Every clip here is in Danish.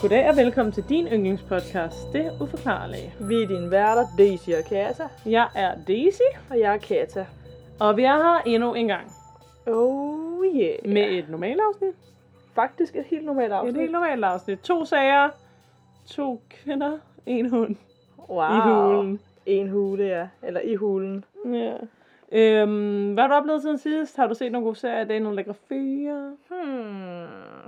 Goddag og velkommen til din yndlingspodcast, Det Uforklarlige. Vi er dine værter, Daisy og Kata. Jeg er Daisy, Og jeg er Kata. og vi er her endnu en gang Oh yeah. med et normalt afsnit. Faktisk et helt normalt Et afsnit. helt normalt afsnit. To sager, to kvinder, en hund wow. i hulen. En hule, ja. Eller i hulen. Ja. Øhm, hvad har du oplevet siden sidst? Har du set nogle gode serier i dag? Nogle lækre fyre? Hmm.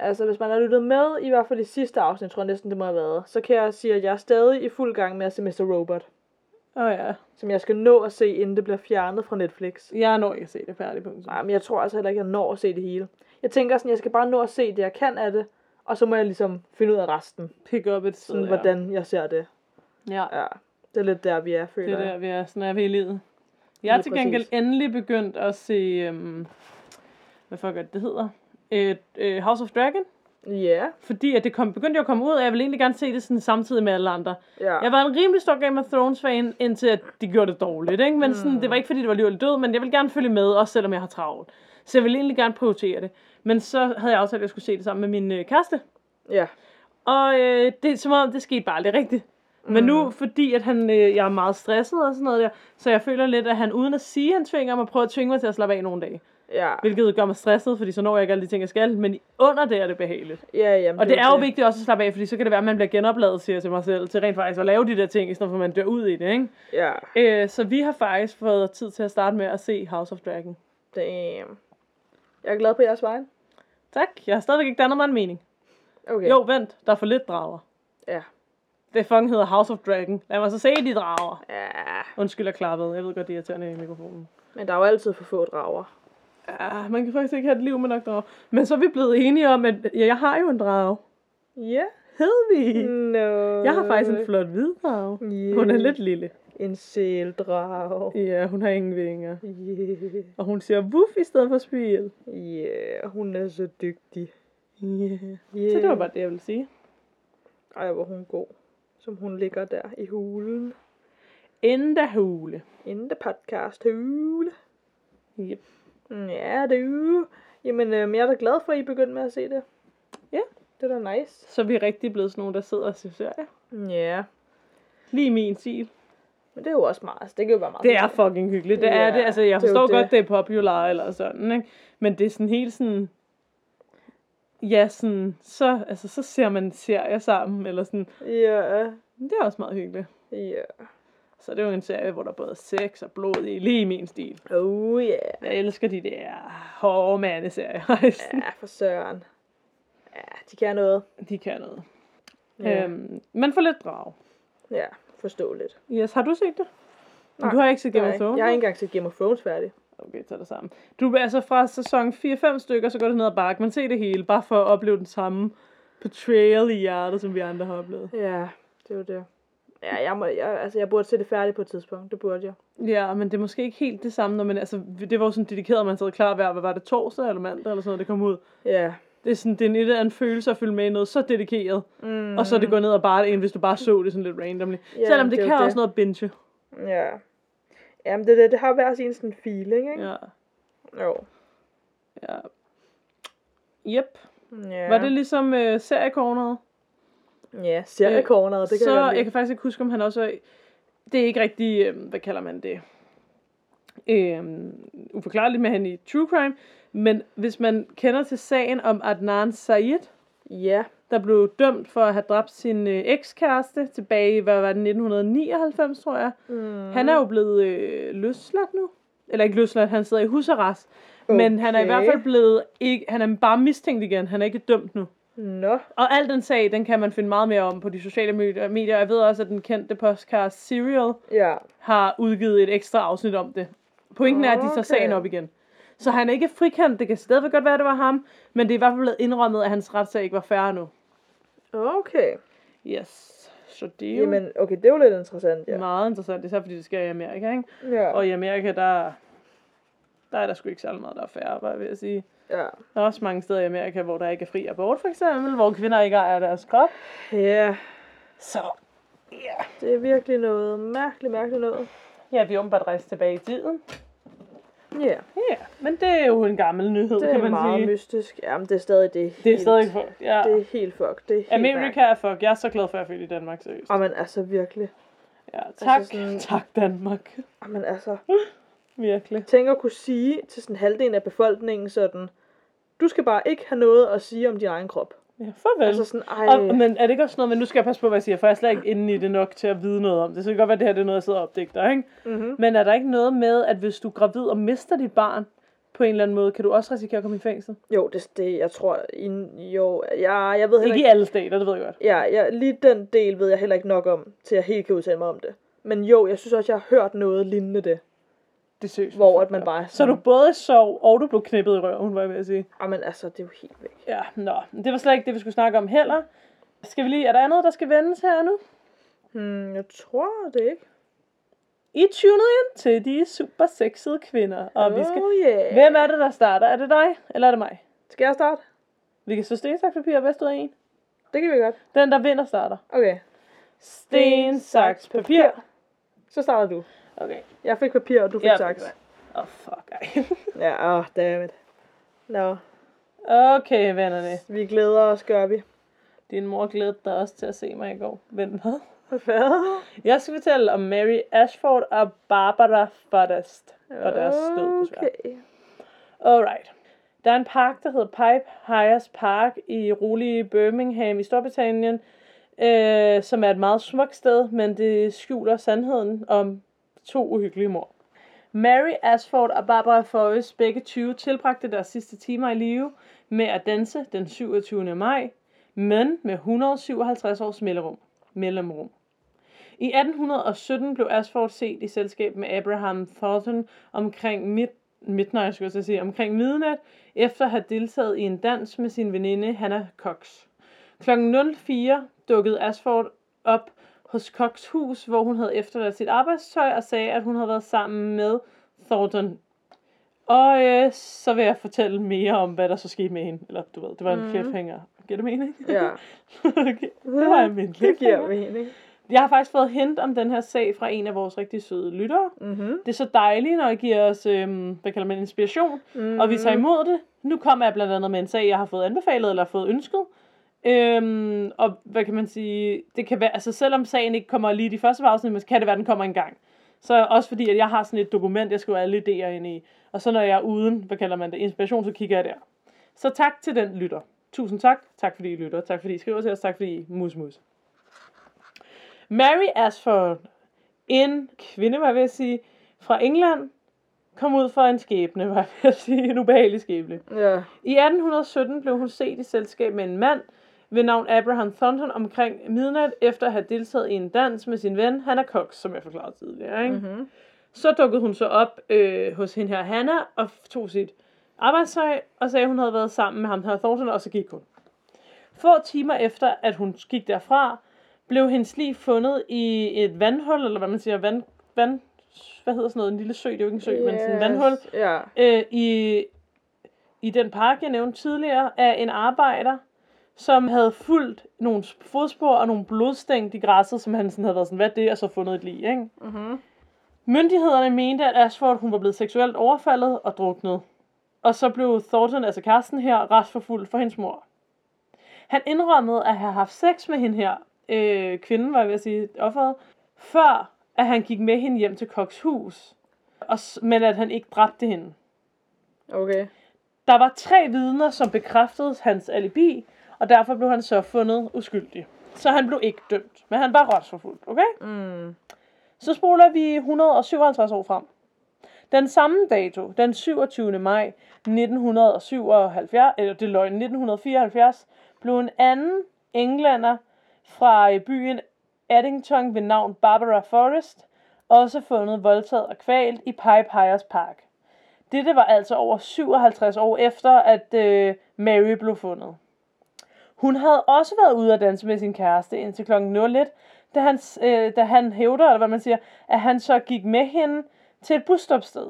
Altså, hvis man har lyttet med, i hvert fald i sidste afsnit, tror jeg næsten, det må have været, så kan jeg sige, at jeg er stadig i fuld gang med at se Mr. Robot. Åh oh, ja. Som jeg skal nå at se, inden det bliver fjernet fra Netflix. Jeg når ikke at se det færdigt punktum. Nej, men jeg tror altså heller ikke, at jeg når at se det hele. Jeg tænker sådan, jeg skal bare nå at se det, jeg kan af det. Og så må jeg ligesom finde ud af resten. Pick up et sted, Sådan, hvordan jeg ser det. Ja. Ja, det er lidt der, vi er, Det føler er jeg. der, vi er. Sådan er vi i livet. Jeg er Lige til gengæld præcis. endelig begyndt at se, um, hvad fuck er det, det hedder? Et, uh, House of Dragon. Ja, Fordi at det kom, begyndte jo at komme ud, og jeg ville egentlig gerne se det sådan samtidig med alle andre. ja. Jeg var en rimelig stor Game of Thrones fan, indtil at de gjorde det dårligt. Ikke? Men sådan, det var ikke fordi, det var liv eller død, men jeg ville gerne følge med, også selvom jeg har travlt. Så jeg ville egentlig gerne prioritere det. Men så havde jeg aftalt, at jeg skulle se det sammen med min øh, kæreste. Ja, Og øh, det er som om, det skete bare aldrig rigtigt. Men nu, fordi at han, øh, jeg er meget stresset og sådan noget der, så jeg føler lidt, at han uden at sige, at han tvinger mig, prøver at tvinge mig til at slappe af nogle dage. Ja. Hvilket gør mig stresset, fordi så når jeg ikke alle de ting, jeg skal. Men under det er det behageligt. Ja, jamen, Og det er jo vigtigt også at slappe af, fordi så kan det være, at man bliver genopladet, siger jeg til mig selv, til rent faktisk at lave de der ting, i stedet for at man dør ud i det, ikke? Ja, Øh, så vi har faktisk fået tid til at starte med at se House of Dragon. damn. Jeg er glad på jeres vej. Tak, jeg har stadigvæk ikke dannet mig en mening. Okay. Jo, vent, der er for lidt drager. Ja. Det fucking hedder House of Dragon. Lad mig så se de drager. Ja, Undskyld, jeg klappede. Jeg ved godt, det er irriterende i mikrofonen. men der er jo altid for få drager. Ja, man kan faktisk ikke have et liv med nok drager. Men så er vi blevet enige om, at ja, jeg har jo en drage. Ja. Hedvig. No. Jeg har faktisk en flot hvid drage. Yeah. Hun er lidt lille. En sældrag. Ja, hun har ingen vinger. Yeah. Og hun siger wuff i stedet for spil. Yeah, hun er så dygtig. Yeah. Yeah. Så det var bare det, jeg ville sige. Ej, hvor hun god. Som hun ligger der i hulen. Enda hule. The podcast hule. Yep. Ja, det er jo. Jamen, øhm, jeg er da glad for, at I begyndte med at se det. Ja. Det er da nice. Så er vi rigtig blevet sådan nogle, der sidder og ser serier. Ja. Lige min stil. Men det er jo også meget. Altså, det kan jo være meget. Det er fucking hyggeligt. Det er Ja, det. Altså, jeg det er jo forstår det. godt, det er popular eller sådan, ikke? Men det er sådan helt sådan... Ja, sådan, så, altså, så ser man serier sammen, eller sådan. Ja. Det er også meget hyggeligt. Ja. Så det er jo en serie, hvor der både er sex og blod i, lige min stil. Oh yeah. Jeg elsker de der hårde mandeserier. Ja, for søren. Ja, de kan noget. de kan noget. Ja. Øhm, men for lidt drag. Ja, forståeligt. Yes, har du set det? Nej, du har ikke set Game Nej, of Thrones? Jeg har ikke engang set Game of Thrones færdig. Okay, tag det sammen. Du er altså fra sæson 4-5 stykker, så går det ned ad bakke. Men se det hele, bare for at opleve den samme betrayal i hjertet, som vi andre har oplevet. Ja, det var det. Ja, jeg, må, jeg, altså, jeg burde se det færdigt på et tidspunkt. Det burde jeg. Ja, men det er måske ikke helt det samme, når man, altså, det var jo sådan dedikeret, at man sad klar hver, hvad var det, torsdag eller mandag eller sådan noget, det kom ud. Ja. Det er sådan, det er en, et af en følelse at følge med i noget så dedikeret, Mm, og så er det går ned ad bare en, hvis du bare så det sådan lidt randomly. Ja, Selvom det, det kan jo også det. noget binge. Ja. Jamen, det, det, det har hver sin sådan feeling, ikke? Ja. Jo. ja. Yep. Ja. Var det ligesom øh, seriekorneret? Ja, seriekorneret, det kan så jeg godt jeg kan faktisk ikke huske, om han også er... Det er ikke rigtig, øh, hvad kalder man det? Øh, uforklarligt med han i True Crime. Men hvis man kender til sagen om Adnan Syed, Ja. der blev dømt for at have dræbt sin øh, ekskæreste tilbage i, hvad var det, 1999, tror jeg. Mm. Han er jo blevet øh, løsladt nu. Eller ikke løsladt, han sidder i husarrest. Men han er i Okay. hvert fald blevet, ikke, han er bare mistænkt igen. Han er ikke dømt nu. Nå. Og al den sag, den kan man finde meget mere om på de sociale medier. Jeg ved også, at den kendte podcast Serial Ja. har udgivet et ekstra afsnit om det. Pointen er, at de tager Okay. sagen op igen. Så han er ikke frikendt. Det kan stadigvæk godt være, at det var ham. Men det er i hvert fald blevet indrømmet, at hans retssag ikke var færre nu. Okay. Yes. Så det er jo Jamen, okay, det er jo lidt interessant, ja. meget interessant. Især fordi det sker i Amerika, ikke? Ja. Og i Amerika, der, der er der sgu ikke særlig meget, der er færre, bare vil jeg sige. Ja. Der er også mange steder i Amerika, hvor der ikke er fri abort, for eksempel. Hvor kvinder ikke ejer deres krop. Ja, Så ja. det er virkelig noget mærkeligt, mærkeligt noget. Ja, vi er åbenbart rejst tilbage i tiden. Ja, Ja, men det er jo en gammel nyhed, det kan er man meget sige. mystisk. Jamen, det er stadig det. Det er stadig fuck. Ja. Det er helt fuck. Det er helt Amerika er fuck. Jeg er så glad for, at jeg er i Danmark, seriøst. Jamen, altså virkelig. Ja, tak. sådan- Tak, Danmark. Jamen, altså. Virkelig. Tænk at kunne sige til sådan halvdelen af befolkningen sådan, du skal bare ikke have noget at sige om din egen krop. Ja, farvel. Altså sådan, ej. Og, men er det ikke også noget, men nu skal jeg passe på, hvad jeg siger, for jeg er slet ikke inde i det nok til at vide noget om det. Så det kan godt være, at det her det er noget, jeg sidder og opdigter, ikke? Mm-hmm. Men er der ikke noget med, at hvis du er gravid og mister dit barn på en eller anden måde, kan du også risikere at komme i fængsel? Jo, det, det jeg tror, i, jo, jeg, jeg ved heller Ikke i alle stater, det ved jeg godt. Ja, ja, lige den del ved jeg heller ikke nok om, til at helt kan udtale mig om det. Men jo, jeg synes også, jeg har hørt noget lignende det. Det synes Hvor at man bare er Så sådan- du både sov, og du blev knippet i røven, var jeg ved at sige. Jamen altså, det er jo helt væk. Ja, nå. Men Det var slet ikke det, vi skulle snakke om heller. Skal vi lige, er der andet, der skal vendes her nu? Hmm, jeg tror det ikke. I tunet ind til de super sexede kvinder. Og vi skal... Oh yeah. Hvem er det, der starter? Er det dig, eller er det mig? Skal jeg starte? Vi kan så sten, saks, papir, bedst ud af en. Det kan vi godt. Den, der vinder, starter. Okay. Sten, saks, papir. Så starter du. Okay. Jeg fik papir, og du fik Jeg saks. Åh, oh, fuck. Ej. Ja, åh, oh, dammit. Nå, Okay, vennerne. vi glæder os, gør vi. Din mor glædede dig også til at se mig i går. Vent, hvad? Hvad? Jeg skal fortælle om Mary Ashford og Barbara Forrest. Og deres død, desværre. Okay. Alright. Der er en park, der hedder Pipe Hires Park i rolige Birmingham i Storbritannien, øh, som er et meget smukt sted, men det skjuler sandheden om to uhyggelige mor. Mary Ashford og Barbara Forrest, begge 20, tilbragte deres sidste timer i live med at danse den 27. maj, men med 157 års mellemrum. mellemrum. I 1817 blev Ashford set i selskab med Abraham Thornton omkring midt, midnight, skulle jeg sige, omkring midnat, efter at have deltaget i en dans med sin veninde Hannah Cox. Klokken 04 dukkede Ashford op hos Cox hus, hvor hun havde efterladt sit arbejdstøj og sagde, at hun havde været sammen med Thornton. Og øh, så vil jeg fortælle mere om, hvad der så skete med hende. Eller du ved, det var en Mhm. mm. cliffhanger. Giver det mening? Ja, okay. Det var min det giver mening. Jeg har faktisk fået hint om den her sag fra en af vores rigtig søde lyttere. Mm-hmm. Det er så dejligt, når I giver os, øhm, hvad kalder man, inspiration, Mm-hmm. og vi tager imod det. Nu kommer jeg blandt andet med en sag, jeg har fået anbefalet eller fået ønsket. Øhm, og hvad kan man sige, det kan være, altså selvom sagen ikke kommer lige i de første afsnit, men kan det være, den kommer en gang. Så også fordi, at jeg har sådan et dokument, jeg skriver alle idéer ind i. Og så når jeg er uden, hvad kalder man det, inspiration, så kigger jeg der. Så tak til den lytter. Tusind tak. Tak fordi I lytter. Tak fordi I skriver til os. Tak fordi I mus mus. Mary Ashford, en kvinde, hvad vil jeg sige, fra England, kom ud for en skæbne, hvad vil jeg sige, en ubehagelig skæbne. Ja. I 1817 blev hun set i selskab med en mand ved navn Abraham Thornton omkring midnat, efter at have deltaget i en dans med sin ven Hannah Cox, som jeg forklarede tidligere. Ikke? Mm-hmm. Så dukkede hun så op øh, hos hende her Hannah og tog sit arbejdstøj og sagde, at hun havde været sammen med ham her Thornton, og så gik hun. Få timer efter, at hun gik derfra, blev hendes lig fundet i et vandhul, eller hvad man siger, vand, vand, hvad hedder sådan noget, en lille sø, det er jo ikke en sø, yes. men sådan en vandhul, Ja. øh, i, i den park, jeg nævnte tidligere, af en arbejder, som havde fulgt nogle fodspor og nogle blodstænk i græsset, som han sådan havde været sådan, hvad er det, og så fundet et lig, ikke? Mm-hmm. Myndighederne mente, at Ashford hun var blevet seksuelt overfaldet og druknet. Og så blev Thornton, altså Karsten her, retsforfulgt for hendes mor. Han indrømmede at have haft sex med hende her, øh, kvinden var jeg ved at sige, offeret, før at han gik med hende hjem til Cox hus, og, men at han ikke dræbte hende. Okay. Der var tre vidner, som bekræftede hans alibi, og derfor blev han så fundet uskyldig. Så han blev ikke dømt, men han var retsforfulgt, okay? Mm. Så spoler vi 157 år frem. Den samme dato, den 27. maj 1977, eller det løgn, 1974, blev en anden englænder fra øh, byen Addington ved navn Barbara Forrest også fundet voldtaget og kvalt i Pipe Hires Park. Dette var altså over 57 år efter, at øh, Mary blev fundet. Hun havde også været ude at danse med sin kæreste indtil kl. 01, da han, øh, da han hævder, eller hvad man siger, at han så gik med hende til et busstopsted.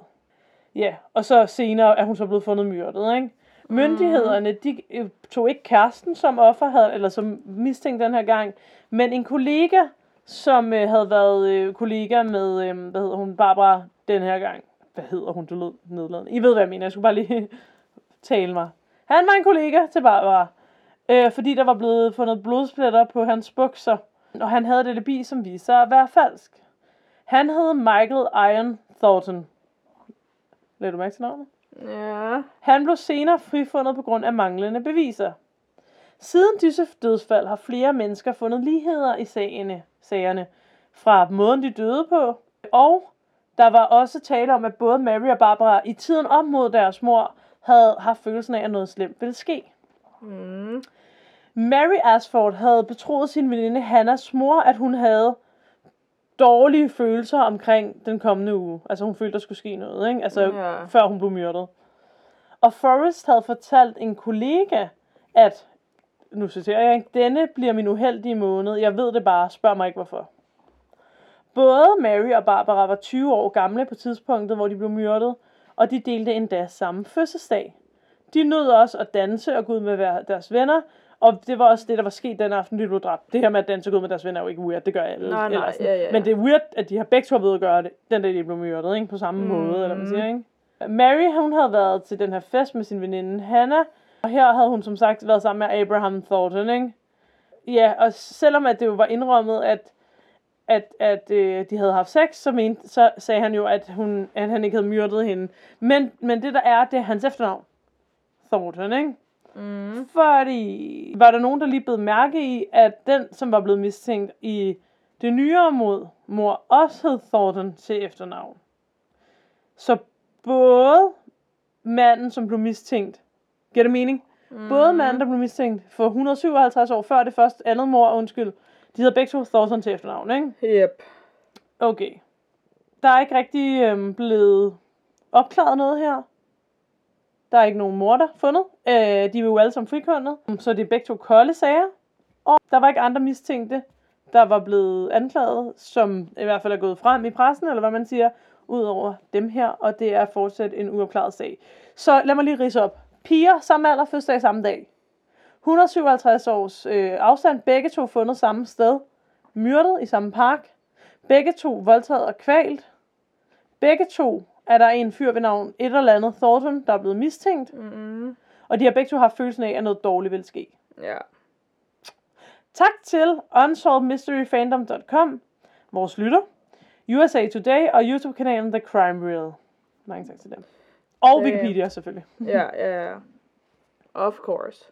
Ja, og så senere er hun så blevet fundet myrdet, ikke? Myndighederne, de øh, tog ikke kæresten som offer, havde, eller som mistænkt den her gang, men en kollega, som øh, havde været øh, kollega med, øh, hvad hedder hun, Barbara den her gang. hvad hedder hun, du lød nedladende. I ved, hvad jeg mener. Jeg skulle bare lige tale mig. Han var en kollega til Barbara, øh, fordi der var blevet fundet blodsplætter på hans bukser, og han havde et alibi, som viste sig at være falsk. Han hed Michael Iron Thornton. Lad du mærke til navnet? Ja. Han blev senere frifundet på grund af manglende beviser. Siden disse dødsfald har flere mennesker fundet ligheder i sagerne, sagerne fra måden, de døde på, og der var også tale om, at både Mary og Barbara i tiden op mod deres mor havde haft følelsen af, at noget slemt ville ske. Mm. Mary Asford havde betroet sin veninde Hannas mor, at hun havde dårlige følelser omkring den kommende uge. Altså hun følte, der skulle ske noget, ikke? Altså Ja. før hun blev myrdet. Og Forrest havde fortalt en kollega, at, nu citerer jeg, denne bliver min uheldige måned. Jeg ved det bare, spørg mig ikke hvorfor. Både Mary og Barbara var 20 år gamle på tidspunktet, hvor de blev myrdet, og de delte endda samme fødselsdag. De nød også at danse og gå ud med deres venner, og det var også det, der var sket den aften, de blev dræbt. Det her med at danse ud med deres venner er jo ikke weird, det gør alle. Nej, nej, ja, ja, ja. Men det er weird, at de har begge to ved at gøre det, den dag de blev myrdet, ikke? på samme mm. måde, eller man siger, ikke? Mary, hun havde været til den her fest med sin veninde Hannah, og her havde hun som sagt været sammen med Abraham Thornton, ikke? Ja, og selvom at det jo var indrømmet, at at, at øh, de havde haft sex, så, mente, så sagde han jo, at, hun, at han ikke havde myrdet hende. Men, men det der er, det er hans efternavn. Thornton, ikke? Mm. Fordi var der nogen, der lige blev mærke i, at den, som var blevet mistænkt i det nyere mod mor, også hed Thornton til efternavn. Så både manden, som blev mistænkt, giver det mening? Mm. Både manden, der blev mistænkt for 157 år før det første andet mor, undskyld, de hedder begge to Thornton til efternavn, ikke? Yep. Okay. Der er ikke rigtig øhm, blevet opklaret noget her. Der er ikke nogen morder fundet. Øh, de er jo alle sammen frikundet. Så det er begge to kolde sager. Og der var ikke andre mistænkte, der var blevet anklaget, som i hvert fald er gået frem i pressen, eller hvad man siger, ud over dem her. Og det er fortsat en uopklaret sag. Så lad mig lige rise op. Piger samme alder, fødselsdag samme dag. 157 års øh, afstand, begge to fundet samme sted. Myrdet i samme park. Begge to voldtaget og kvalt. Begge to er der en fyr ved navn et eller andet Thornton, der er blevet mistænkt. Mm. Og de har begge to haft følelsen af, at noget dårligt vil ske. Ja. Tak til unsolvedmysteryfandom.com, vores lytter, USA Today og YouTube-kanalen The Crime Reel. Mange tak til dem. Og. Wikipedia selvfølgelig. Ja, ja, ja. Of course.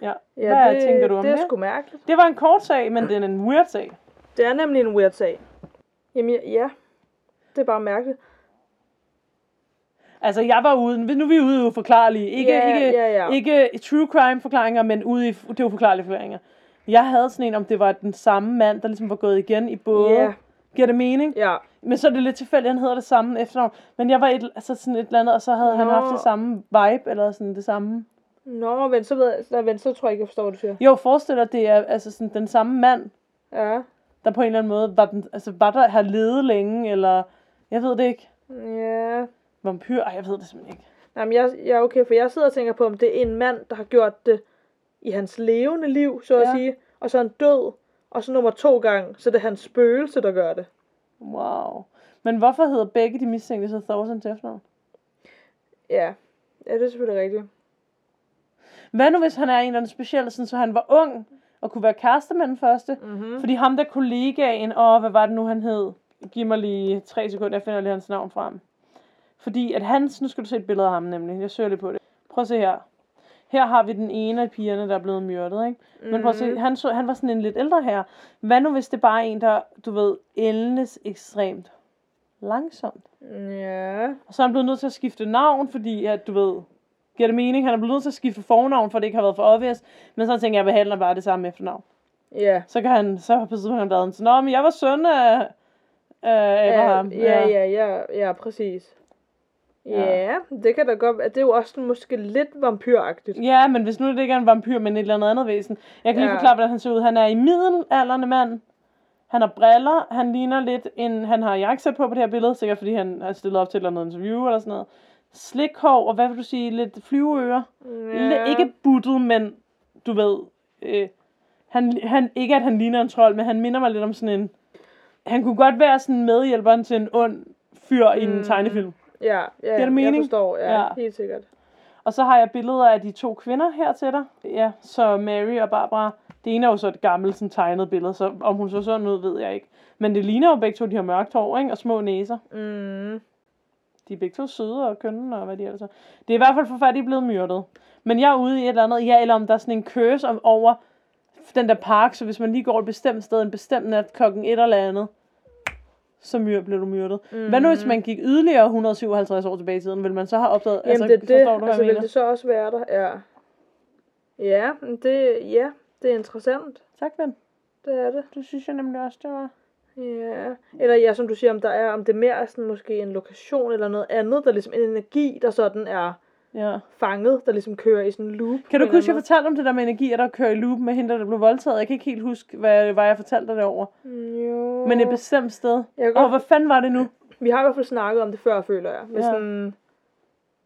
Ja. Ja, Hvad det, tænker du om det? det? er sgu mærkeligt. Det var en kort sag, men det er en weird sag. Det er nemlig en weird sag. Jamen, ja- ja. Det er bare mærkeligt. Altså, jeg var ude, nu er vi ude i uforklarlige, ikke, Ja, ikke, ja, ja. ikke true crime forklaringer, men ude i det uforklarlige forklaringer. Jeg havde sådan en, om det var den samme mand, der ligesom var gået igen i både. Ja. Giver det mening? Ja. Men så er det lidt tilfældigt, at han hedder det samme efternavn. Men jeg var et, altså sådan et eller andet, og så havde han Nå. haft det samme vibe, eller sådan det samme. Nå, men så, ved jeg, så, vent, så tror jeg ikke, jeg forstår, hvad du siger. Jo, forestil dig, at det er altså sådan den samme mand, Ja. der på en eller anden måde var, den, altså, var der har levet længe, eller jeg ved det ikke. Ja. Vampyr, ej, jeg ved det simpelthen ikke. Jamen, jeg, jeg er okay, for jeg sidder og tænker på, om det er en mand, der har gjort det i hans levende liv, så at Ja. sige, og så er han død, og så nummer to gang, så det er hans spøgelse, der gør det. Wow. Men hvorfor hedder begge de mistænkte så Thorson til efternavn? Ja, ja det er selvfølgelig rigtigt. Hvad nu, hvis han er en eller anden speciel, sådan, så han var ung, og kunne være kæreste med den første? Mm-hmm. Fordi ham der kollegaen, åh, hvad var det nu, han hed? Giv mig lige tre sekunder, jeg finder lige hans navn frem. Fordi at hans, nu skal du se et billede af ham nemlig, jeg søger lige på det. Prøv at se her. Her har vi den ene af pigerne, der er blevet myrdet, ikke? Men prøv at se, han, så, han var sådan en lidt ældre her. Hvad nu, hvis det bare er en, der, du ved, ældes ekstremt langsomt? Ja. Og så er han blevet nødt til at skifte navn, fordi at, du ved, giver det mening? Han er blevet nødt til at skifte fornavn, for det ikke har været for obvious. Men så tænker jeg, at jeg behandler bare det samme efternavn. Ja. Så kan han, så har på han været sådan, Nå, men jeg var søn af, af Abraham. Ja, ja, ja, ja, ja, præcis. Ja, ja, det kan da godt være. Det er jo også sådan måske lidt vampyragtigt. Ja, men hvis nu det ikke er en vampyr, men et eller andet andet væsen. Jeg kan lige Ja. forklare, hvordan han ser ud. Han er i middelalderne mand. Han har briller. Han ligner lidt en... Han har jakkesæt på på det her billede, sikkert fordi han har stillet op til et eller andet interview eller sådan noget. Slikhår, og hvad vil du sige, lidt flyveører. Ja. Ikke buttet, men du ved... Øh, han, han, ikke at han ligner en trold, men han minder mig lidt om sådan en... Han kunne godt være sådan medhjælperen til en ond fyr i en Mm. tegnefilm. Ja, ja, det mening? jeg forstår. Ja, Ja. helt sikkert. Og så har jeg billeder af de to kvinder her til dig. Ja, så Mary og Barbara. Det ene er jo så et gammelt sådan, tegnet billede, så om hun så sådan ud, ved jeg ikke. Men det ligner jo begge to, de har mørkt hår, ikke? Og små næser. Mm. De er begge to søde og kønne, og hvad de er. Det er i hvert fald forfærdeligt blevet myrdet. Men jeg er ude i et eller andet, ja, eller om der er sådan en curse om, over den der park, så hvis man lige går et bestemt sted, en bestemt nat, klokken et eller andet, så myr, blev du myrdet. Mm. Hvad nu, hvis man gik yderligere 157 år tilbage i tiden, vil man så have opdaget, Jamen altså, det det, forstår du, altså vil det så også være der, ja. Ja, det, ja, det er interessant. Tak, ven. Det er det. Det synes jeg nemlig også, det var. Ja. Eller ja, som du siger, om der er, om det mere er sådan måske en lokation eller noget andet, der ligesom en energi, der sådan er Ja. fanget, der ligesom kører i sådan en loop. Kan du huske, jeg fortalte om det der med energier, der kører i loop med hende, der blev voldtaget? Jeg kan ikke helt huske, hvad, hvad jeg fortalte dig derovre. Jo. Men et bestemt sted. Jeg godt, hvad fanden var det nu? Vi har i hvert fald snakket om det før, føler jeg. Med Ja. sådan,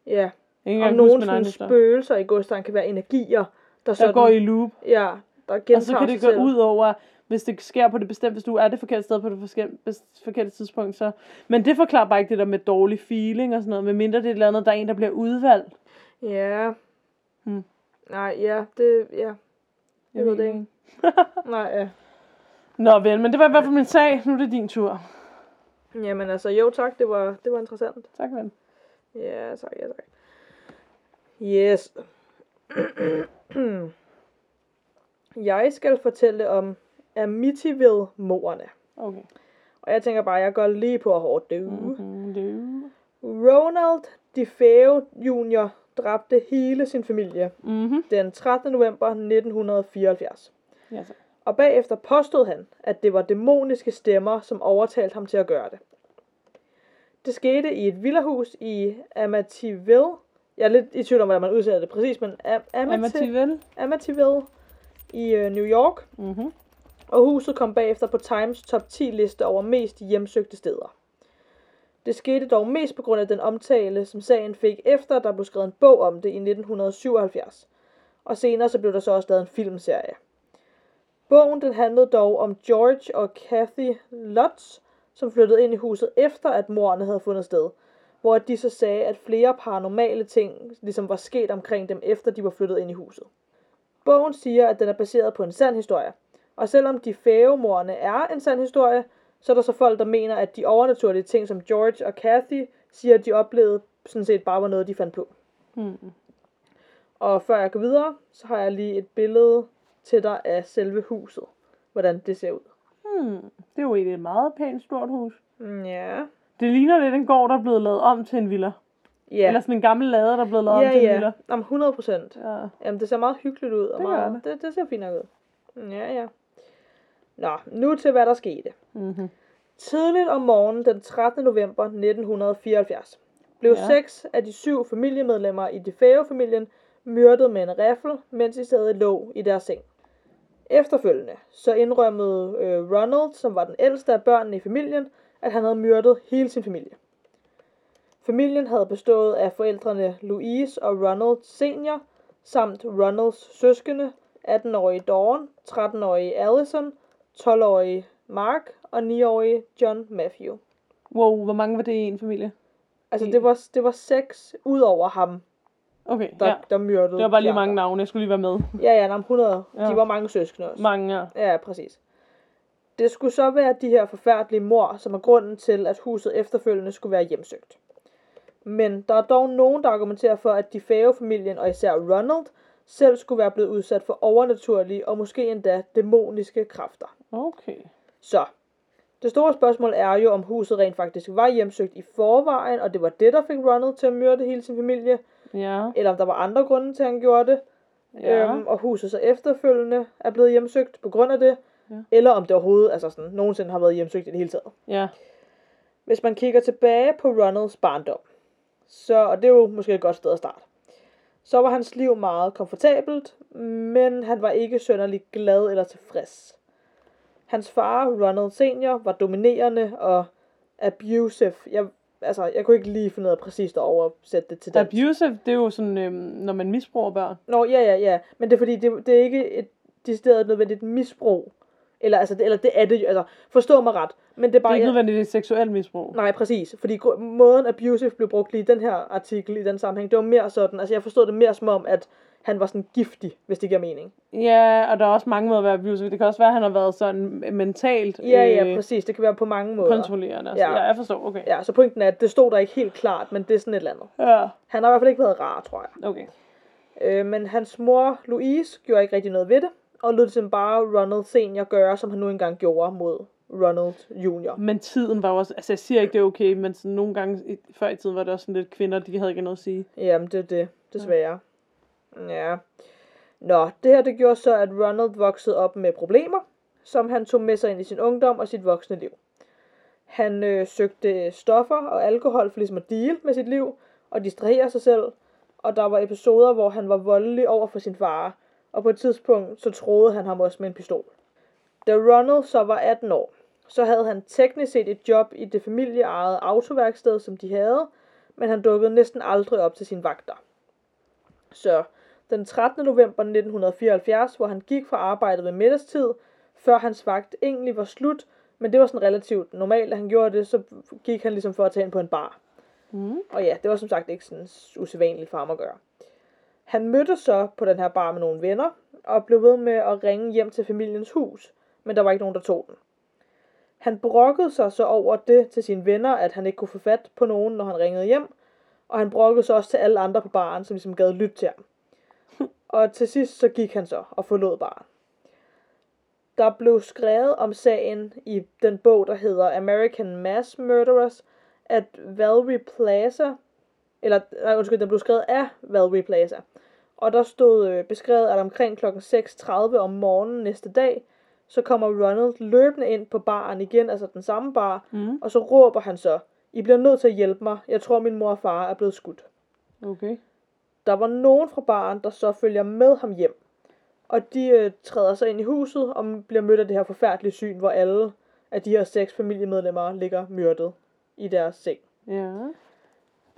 ja, ikke om nogle sådan spøgelser i godstein kan være energier, der, Der sådan, går i loop. ja, der gentager Og så kan det gå ud over, hvis det sker på det bestemte, hvis du er det forkerte sted på det forkerte, forkerte tidspunkt. Så. Men det forklarer bare ikke det der med dårlig feeling og sådan noget, medmindre det er et eller andet, der er en, der bliver udvalgt. Ja. Hmm. Nej, ja, det, ja. Jeg ved det ikke. ikke. Nej, ja. Nå vel, men det var i hvert fald min sag. Nu er det din tur. Jamen altså, jo tak, det var, det var interessant. Tak, ven. Ja, tak, ja, tak. Yes. jeg skal fortælle om Amityville-morerne. Okay. Og jeg tænker bare, jeg går lige på hårdt du. Mm-hmm. Ronald DeFeo Jr. dræbte hele sin familie mm-hmm. den 13. november 1974. Ja, så. Og bagefter påstod han, at det var dæmoniske stemmer, som overtalte ham til at gøre det. Det skete i et villahus i Amityville. Jeg er lidt i tvivl om, hvordan man udsætter det præcis, men Am- Amity- Amityville. Amityville i øh, New York. Mm-hmm. Og huset kom bagefter på Times top 10 liste over mest hjemsøgte steder. Det skete dog mest på grund af den omtale, som sagen fik efter, at der blev skrevet en bog om det i 1977. Og senere så blev der så også lavet en filmserie. Bogen den handlede dog om George og Kathy Lutz, som flyttede ind i huset efter, at morerne havde fundet sted. Hvor de så sagde, at flere paranormale ting ligesom var sket omkring dem, efter de var flyttet ind i huset. Bogen siger, at den er baseret på en sand historie. Og selvom de fævemorerne er en sand historie, så er der så folk, der mener, at de overnaturlige ting, som George og Kathy siger, at de oplevede, sådan set bare var noget, de fandt på. Mm. Og før jeg går videre, så har jeg lige et billede til dig af selve huset. Hvordan det ser ud. Hmm. Det er jo egentlig et meget pænt stort hus. Mm, Ja. Det ligner lidt en gård, der er blevet lavet om til en villa. Ja. Eller sådan en gammel lade, der er blevet lavet om ja, til en ja. villa. Jamen, 100 procent. Ja. Jamen, det ser meget hyggeligt ud. Og Det meget, det, det ser fint nok ud. Ja, ja. Nå, nu til hvad der skete. Mm-hmm. Tidligt om morgenen den 13. november 1974 blev Ja. seks af de syv familiemedlemmer i DeFeo-familien myrdet med en riffel, mens de stadig lå i deres seng. Efterfølgende så indrømmede øh, Ronald, som var den ældste af børnene i familien, at han havde myrdet hele sin familie. Familien havde bestået af forældrene Louise og Ronald senior, samt Ronalds søskende, 18-årige Dawn, 13-årige Allison, 12-årige Mark og 9-årige John Matthew. Wow, hvor mange var det i en familie? Altså det var, det var seks ud over ham, Okay, der, ja. der myrdede Det var bare lige mange navne, jeg skulle lige være med. Ja, ja, der er 100. Ja. De var mange søskende også. Mange, ja. Ja, præcis. Det skulle så være de her forfærdelige mor, som er grunden til, at huset efterfølgende skulle være hjemsøgt. Men der er dog nogen, der argumenterer for, at de familien og især Ronald selv skulle være blevet udsat for overnaturlige og måske endda dæmoniske kræfter. Okay. Så, det store spørgsmål er jo, om huset rent faktisk var hjemsøgt i forvejen, og det var det, der fik Ronald til at myrde hele sin familie, Ja. eller om der var andre grunde til, at han gjorde det, Ja. øhm, og huset så efterfølgende er blevet hjemsøgt på grund af det, Ja. eller om det overhovedet altså sådan, nogensinde har været hjemsøgt i det hele taget. Ja. Hvis man kigger tilbage på Ronalds barndom, så, og det er jo måske et godt sted at starte, så var hans liv meget komfortabelt, men han var ikke sønderlig glad eller tilfreds. Hans far, Ronald senior, var dominerende og abusive. Jeg, altså, jeg kunne ikke lige finde ud af præcist at oversætte det til dansk. Abusive, det er jo sådan, øhm, når man misbruger børn. Nå, ja, ja, ja. Men det er fordi, det, det er ikke et decideret nødvendigt misbrug. Eller, altså, det, eller det er det altså, forstå mig ret. Men det er Det bare, er ikke nødvendigvis seksuel misbrug. nej, præcis. Fordi måden abusive blev brugt lige i den her artikel, i den sammenhæng, det var mere sådan, altså jeg forstod det mere som om, at han var sådan giftig, hvis det giver mening. Ja, og der er også mange måder at være abusive. Det kan også være, at han har været sådan mentalt Ja, ja, øh, præcis. Det kan være på mange måder. kontrollerende. Ja. Ja. ja, jeg forstår. Okay. Ja, så pointen er, at det stod der ikke helt klart, men det er sådan et eller andet. Ja. Han har i hvert fald ikke været rar, tror jeg. Okay. Øh, men hans mor, Louise, gjorde ikke rigtig noget ved det, og lod simpelthen bare Ronald Senior gøre, som han nu engang gjorde mod Ronald Junior. Men tiden var også... Altså, jeg siger ikke, det er okay, men sådan nogle gange i, før i tiden var det også sådan lidt kvinder, de havde ikke noget at sige. Jamen, det er det, desværre. Ja. Nå, det her det gjorde så, at Ronald voksede op med problemer, som han tog med sig ind i sin ungdom og sit voksne liv. Han øh, søgte stoffer og alkohol for ligesom at deal med sit liv og distrahere sig selv, og der var episoder, hvor han var voldelig over for sin far, og på et tidspunkt så troede han ham også med en pistol. Da Ronald så var 18 år, så havde han teknisk set et job i det familieejede autoværksted, som de havde, men han dukkede næsten aldrig op til sine vagter. Så den 13. november 1974, hvor han gik fra arbejdet ved middagstid, før hans vagt egentlig var slut, men det var sådan relativt normalt, at han gjorde det, så gik han ligesom for at tage ind på en bar. Mm. Og ja, det var som sagt ikke sådan usædvanligt for ham at gøre. Han mødte så på den her bar med nogle venner, og blev ved med at ringe hjem til familiens hus, men der var ikke nogen, der tog den. Han brokkede sig så over det til sine venner, at han ikke kunne få fat på nogen, når han ringede hjem, og han brokkede sig også til alle andre på baren, som ligesom gad lytte til ham. Og til sidst så gik han så og forlod baren. Der blev skrevet om sagen i den bog, der hedder American Mass Murderers, at Valerie Plaza, eller nej, undskyld, den blev skrevet af Valerie Plaza. Og der stod øh, beskrevet, at omkring kl. 6.30 om morgenen næste dag, så kommer Ronald løbende ind på baren igen, altså den samme bar, Mm. og så råber han så, I bliver nødt til at hjælpe mig, jeg tror min mor og far er blevet skudt. Okay. Der var nogen fra baren, der så følger med ham hjem. Og de øh, træder så ind i huset og bliver mødt af det her forfærdelige syn, hvor alle af de her seks familiemedlemmer ligger myrdet i deres seng. Ja.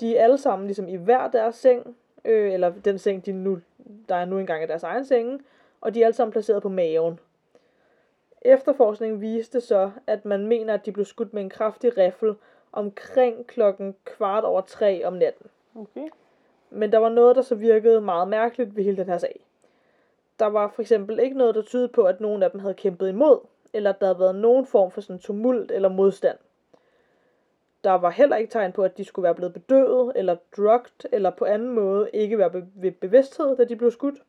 De er alle sammen ligesom i hver deres seng, øh, eller den seng, de nu, der er nu engang i deres egen senge, og de er alle sammen placeret på maven. Efterforskningen viste så, at man mener, at de blev skudt med en kraftig riffel omkring klokken kvart over tre om natten. Okay. Men der var noget, der så virkede meget mærkeligt ved hele den her sag. Der var for eksempel ikke noget, der tydede på, at nogen af dem havde kæmpet imod, eller at der havde været nogen form for sådan tumult eller modstand. Der var heller ikke tegn på, at de skulle være blevet bedøvet, eller drugt, eller på anden måde ikke være be- ved bevidsthed, da de blev skudt.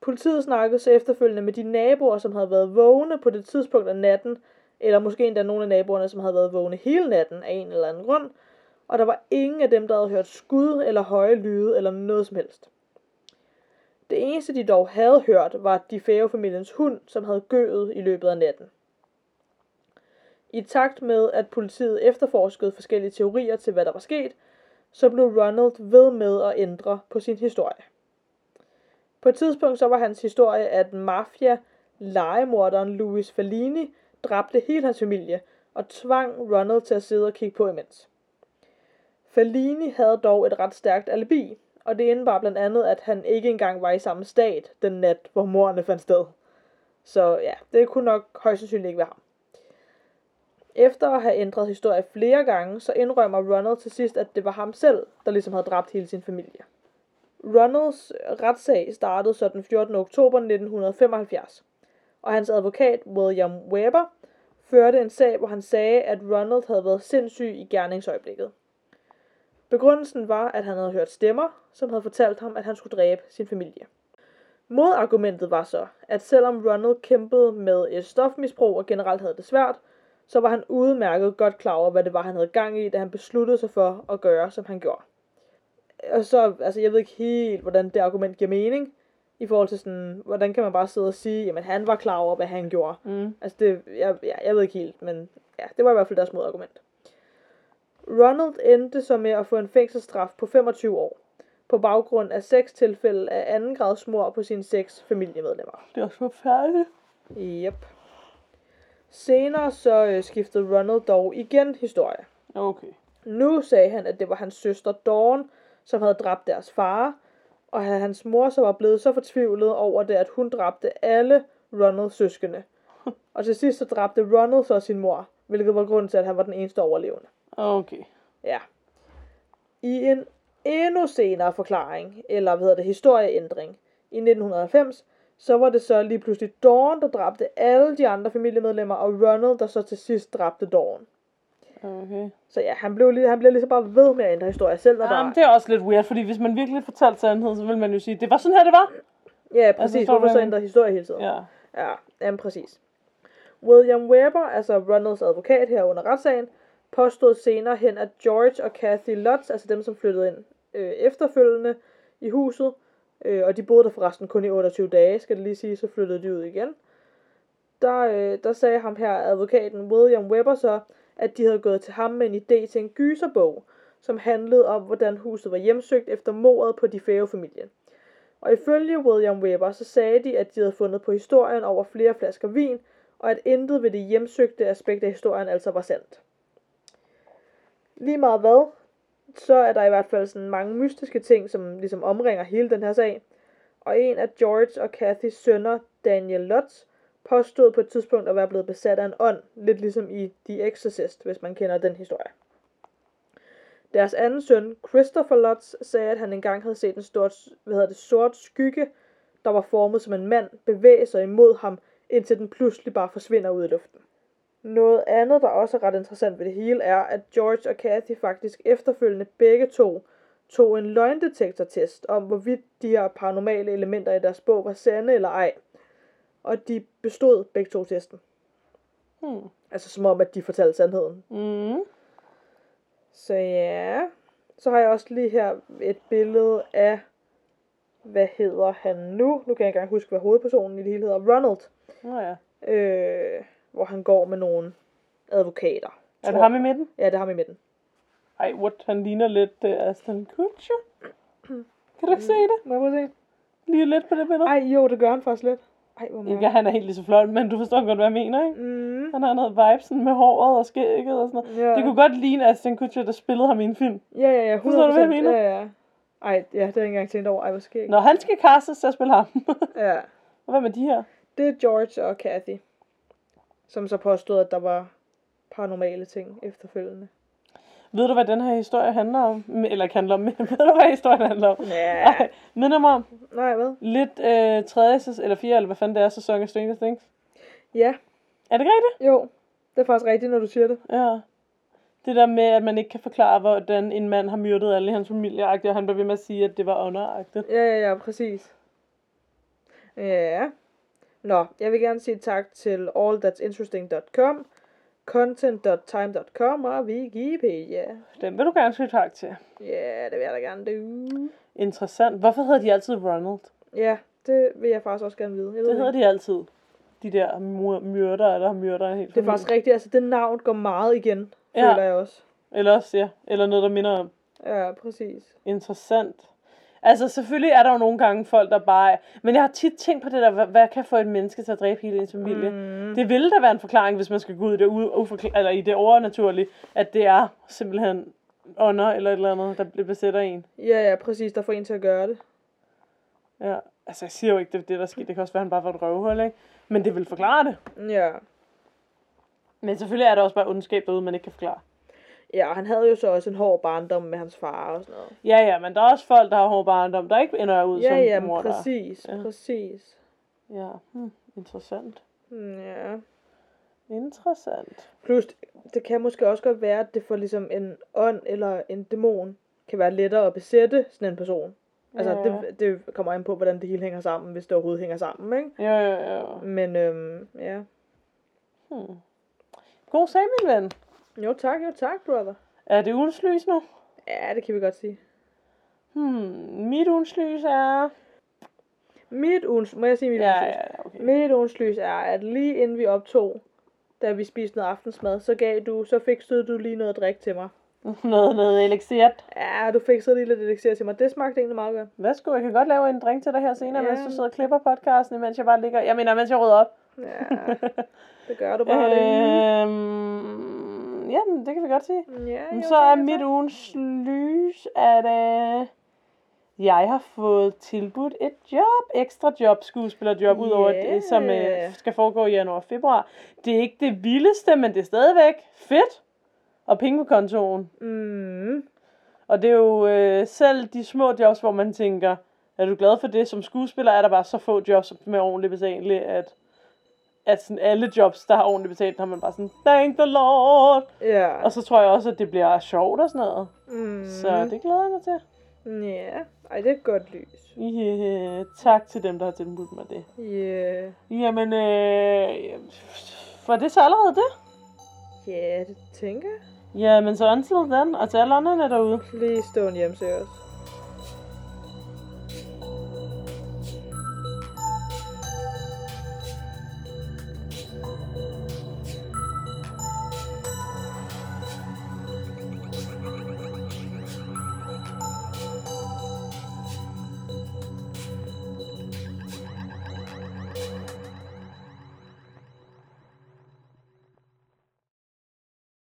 Politiet snakkede så efterfølgende med de naboer, som havde været vågne på det tidspunkt af natten, eller måske endda nogle af naboerne, som havde været vågne hele natten af en eller anden grund, og der var ingen af dem, der havde hørt skud eller høje lyde eller noget som helst. Det eneste, de dog havde hørt, var de familiens hund, som havde gøet i løbet af natten. I takt med, at politiet efterforskede forskellige teorier til, hvad der var sket, så blev Ronald ved med at ændre på sin historie. På et tidspunkt så var hans historie, at mafia legemorderen Louis Fellini dræbte hele hans familie og tvang Ronald til at sidde og kigge på imens. Fellini havde dog et ret stærkt alibi, og det indebar blandt andet, at han ikke engang var i samme stat den nat, hvor morerne fandt sted. Så ja, det kunne nok højst sandsynligt ikke være ham. Efter at have ændret historie flere gange, så indrømmer Ronald til sidst, at det var ham selv, der ligesom havde dræbt hele sin familie. Ronalds retssag startede så den 14. oktober 1975, og hans advokat William Weber førte en sag, hvor han sagde, at Ronald havde været sindssyg i gerningsøjeblikket. Begrundelsen var, at han havde hørt stemmer, som havde fortalt ham, at han skulle dræbe sin familie. Modargumentet var så, at selvom Ronald kæmpede med et stofmisbrug og generelt havde det svært, så var han udmærket godt klar over, hvad det var, han havde gang i, da han besluttede sig for at gøre, som han gjorde. Og så, altså jeg ved ikke helt, hvordan det argument giver mening, i forhold til sådan, hvordan kan man bare sidde og sige, jamen han var klar over, hvad han gjorde. Mm. Altså det, jeg, jeg, jeg ved ikke helt, men ja, det var i hvert fald deres modargument. Ronald endte så med at få en fængselsstraf på 25 år, på baggrund af seks tilfælde af anden grads mord på sine seks familiemedlemmer. Det er også forfærdeligt. Yep. Senere så øh, skiftede Ronald dog igen historie. Okay. Nu sagde han, at det var hans søster Dawn, som havde dræbt deres far, og at hans mor så var blevet så fortvivlet over det, at hun dræbte alle Ronalds søskende. Og til sidst så dræbte Ronald så sin mor, hvilket var grunden til, at han var den eneste overlevende. Okay. Ja. I en endnu senere forklaring, eller hvad hedder det, historieændring, i 1990, så var det så lige pludselig Dawn, der dræbte alle de andre familiemedlemmer, og Ronald, der så til sidst dræbte Dawn. Okay. Så ja, han blev, lige, han blev ligesom bare ved med at ændre historie, selv når der... Jamen, det er også lidt weird, fordi hvis man virkelig fortalte sandheden, så vil man jo sige, det var sådan her, det var. Ja, præcis. forstår du, Hvorfor så ændre historie hele tiden? Ja. Ja, jamen præcis. William Weber, altså Ronalds advokat her under retssagen, påstod senere hen, at George og Kathy Lutz, altså dem, som flyttede ind øh, efterfølgende i huset, øh, og de boede der forresten kun i 28 dage, skal det lige sige, så flyttede de ud igen. Der, øh, der sagde ham her, advokaten William Webber så, at de havde gået til ham med en idé til en gyserbog, som handlede om, hvordan huset var hjemsøgt efter mordet på de familien. Og ifølge William Webber, så sagde de, at de havde fundet på historien over flere flasker vin, og at intet ved det hjemsøgte aspekt af historien altså var sandt. Lige meget hvad, så er der i hvert fald sådan mange mystiske ting, som ligesom omringer hele den her sag. Og en af George og Kathys sønner, Daniel Lutz, påstod på et tidspunkt at være blevet besat af en ånd, lidt ligesom i The Exorcist, hvis man kender den historie. Deres anden søn, Christopher Lutz, sagde, at han engang havde set en stort, hvad hedder det, sort skygge, der var formet som en mand, bevæge sig imod ham, indtil den pludselig bare forsvinder ud i luften. Noget andet, der også er ret interessant ved det hele, er, at George og Kathy faktisk efterfølgende begge to tog en løgndetektortest om, hvorvidt de her paranormale elementer i deres bog var sande eller ej. Og de bestod begge to testen. Hmm. Altså som om, at de fortalte sandheden. Mm. Så ja, så har jeg også lige her et billede af, hvad hedder han nu? Nu kan jeg ikke engang huske, hvad hovedpersonen i det hele hedder. Ronald. Nå ja. Øh, hvor han går med nogle advokater. Er det ham i midten? Ja, det er ham i midten. Ej, what? Han ligner lidt uh, Aston Kutcher. Kan du ikke se det? Må jeg prøve se? Lige lidt på det billede. Ej, jo, det gør han faktisk lidt. Ej, hvor Ikke, han er helt lige så flot, men du forstår godt, hvad jeg mener, ikke? Mm, Han har noget vibe sådan med håret og skægget og sådan noget. ja. Det kunne godt ligne Aston Kutcher, der spillede ham i en film. Ja, ja, ja, 100%. Forstår du, hvad jeg mener? Ja, ja. Ej, ja, det har jeg ikke engang tænkt over. Ej, hvor skægt. Når han skal castes til at spille ham. Ja. og hvad med de her? Det er George og Kathy, som så påstod, at der var paranormale ting efterfølgende. Ved du, hvad den her historie handler om? Eller ikke handler om, ved du, hvad historien handler om? Ja. Ej, minder mig om Nej, hvad? lidt øh, tredje, eller fjerde, eller hvad fanden det er, sæson af Stranger Things. Ja, Er det rigtigt? jo. Det er faktisk rigtigt, når du siger det. Ja. Det der med, at man ikke kan forklare, hvordan en mand har myrdet alle hans familie, og han bliver ved med at sige, at det var underagtigt. Ja, ja, ja, præcis. Ja. Nå, jeg vil gerne sige tak til allthat'sinteresting.com, content.time.com og Wikipedia. Den vil du gerne sige tak til. Ja, det vil jeg da gerne do. Interessant. Hvorfor hedder de altid Ronald? Ja, det vil jeg faktisk også gerne vide. Jeg Det hedder ikke. de altid. De der mur- myrdere, der har myrder helt Det er faktisk rigtigt. Altså, det navn går meget igen, Ja. føler jeg også. Eller også, ja. Eller noget, der minder om. Ja, præcis. Interessant. Altså, selvfølgelig er der jo nogle gange folk, der bare... er- Men jeg har tit tænkt på det der, hvad, hvad kan få et menneske til at dræbe hele ens familie? Mm. Det ville da være en forklaring, hvis man skal gå ud i det, u- uforkla- eller i det overnaturlige, at det er simpelthen ånder eller et eller andet, der besætter en. Ja, ja, præcis. Der får en til at gøre det. Ja. Altså, jeg siger jo ikke, det er det, der sker. Det kan også være, at han bare var et røvhul, ikke? Men det vil forklare det. Ja. Men selvfølgelig er der også bare ondskab derude, man ikke kan forklare. Ja, og han havde jo så også en hård barndom med hans far og sådan noget. Ja, ja, men der er også folk, der har hård barndom, der ikke ender ud Ja, som ja, mor, præcis, Ja. præcis. Ja, hmm, interessant. Mm, Ja. Interessant. Plus, det kan måske også godt være, at det for ligesom en ånd eller en dæmon kan være lettere at besætte sådan en person. Altså, Ja. det, det kommer an på, hvordan det hele hænger sammen, hvis det overhovedet hænger sammen, ikke? Ja, ja, ja. Men, øhm, ja. Hmm. God sag, min ven. Jo tak, jo tak, brother. Er det ugens lys nu? Ja, det kan vi godt sige. Hmm, mit ugens lys er... Mit ugens, må jeg sige mit Ja, ugens lys? ja, okay. Mit ugens lys er, at lige inden vi optog, da vi spiste noget aftensmad, så gav du, så fik du lige noget at drikke til mig. noget, noget elixiert. Ja, du fik så lige lidt elixir til mig. Det smagte egentlig meget godt. Værsgo, jeg kan godt lave en drink til dig her senere, Ja. mens du sidder og klipper podcasten, mens jeg bare ligger... Jeg mener, mens jeg rydder op. Ja, det gør du bare. det. Jamen, det kan vi godt sige. Ja, Men jo, så er mit ugens lys, at øh, Jeg har fået tilbudt et job, ekstra job, skuespillerjob, yeah. udover det, som øh, skal foregå i januar og februar. Det er ikke det vildeste, men det er stadigvæk fedt. Og penge på kontoen. Mm. Og det er jo øh, selv de små jobs, hvor man tænker, er du glad for det? Som skuespiller er der bare så få jobs med ordentlig betaling, at, at sådan alle jobs, der har ordentlig betalt, har man bare sådan, thank the lord. Ja. Og så tror jeg også, at det bliver sjovt og sådan noget. Mm. Så det glæder jeg mig til. Ja. Ej, det er et godt lys. Yeah, tak til dem, der har tilbudt mig det. Yeah. Jamen, øh, var det så allerede det? Ja, det tænker jeg. Ja, men så until then, og til alle andre derude. Please don't hjemsøge os.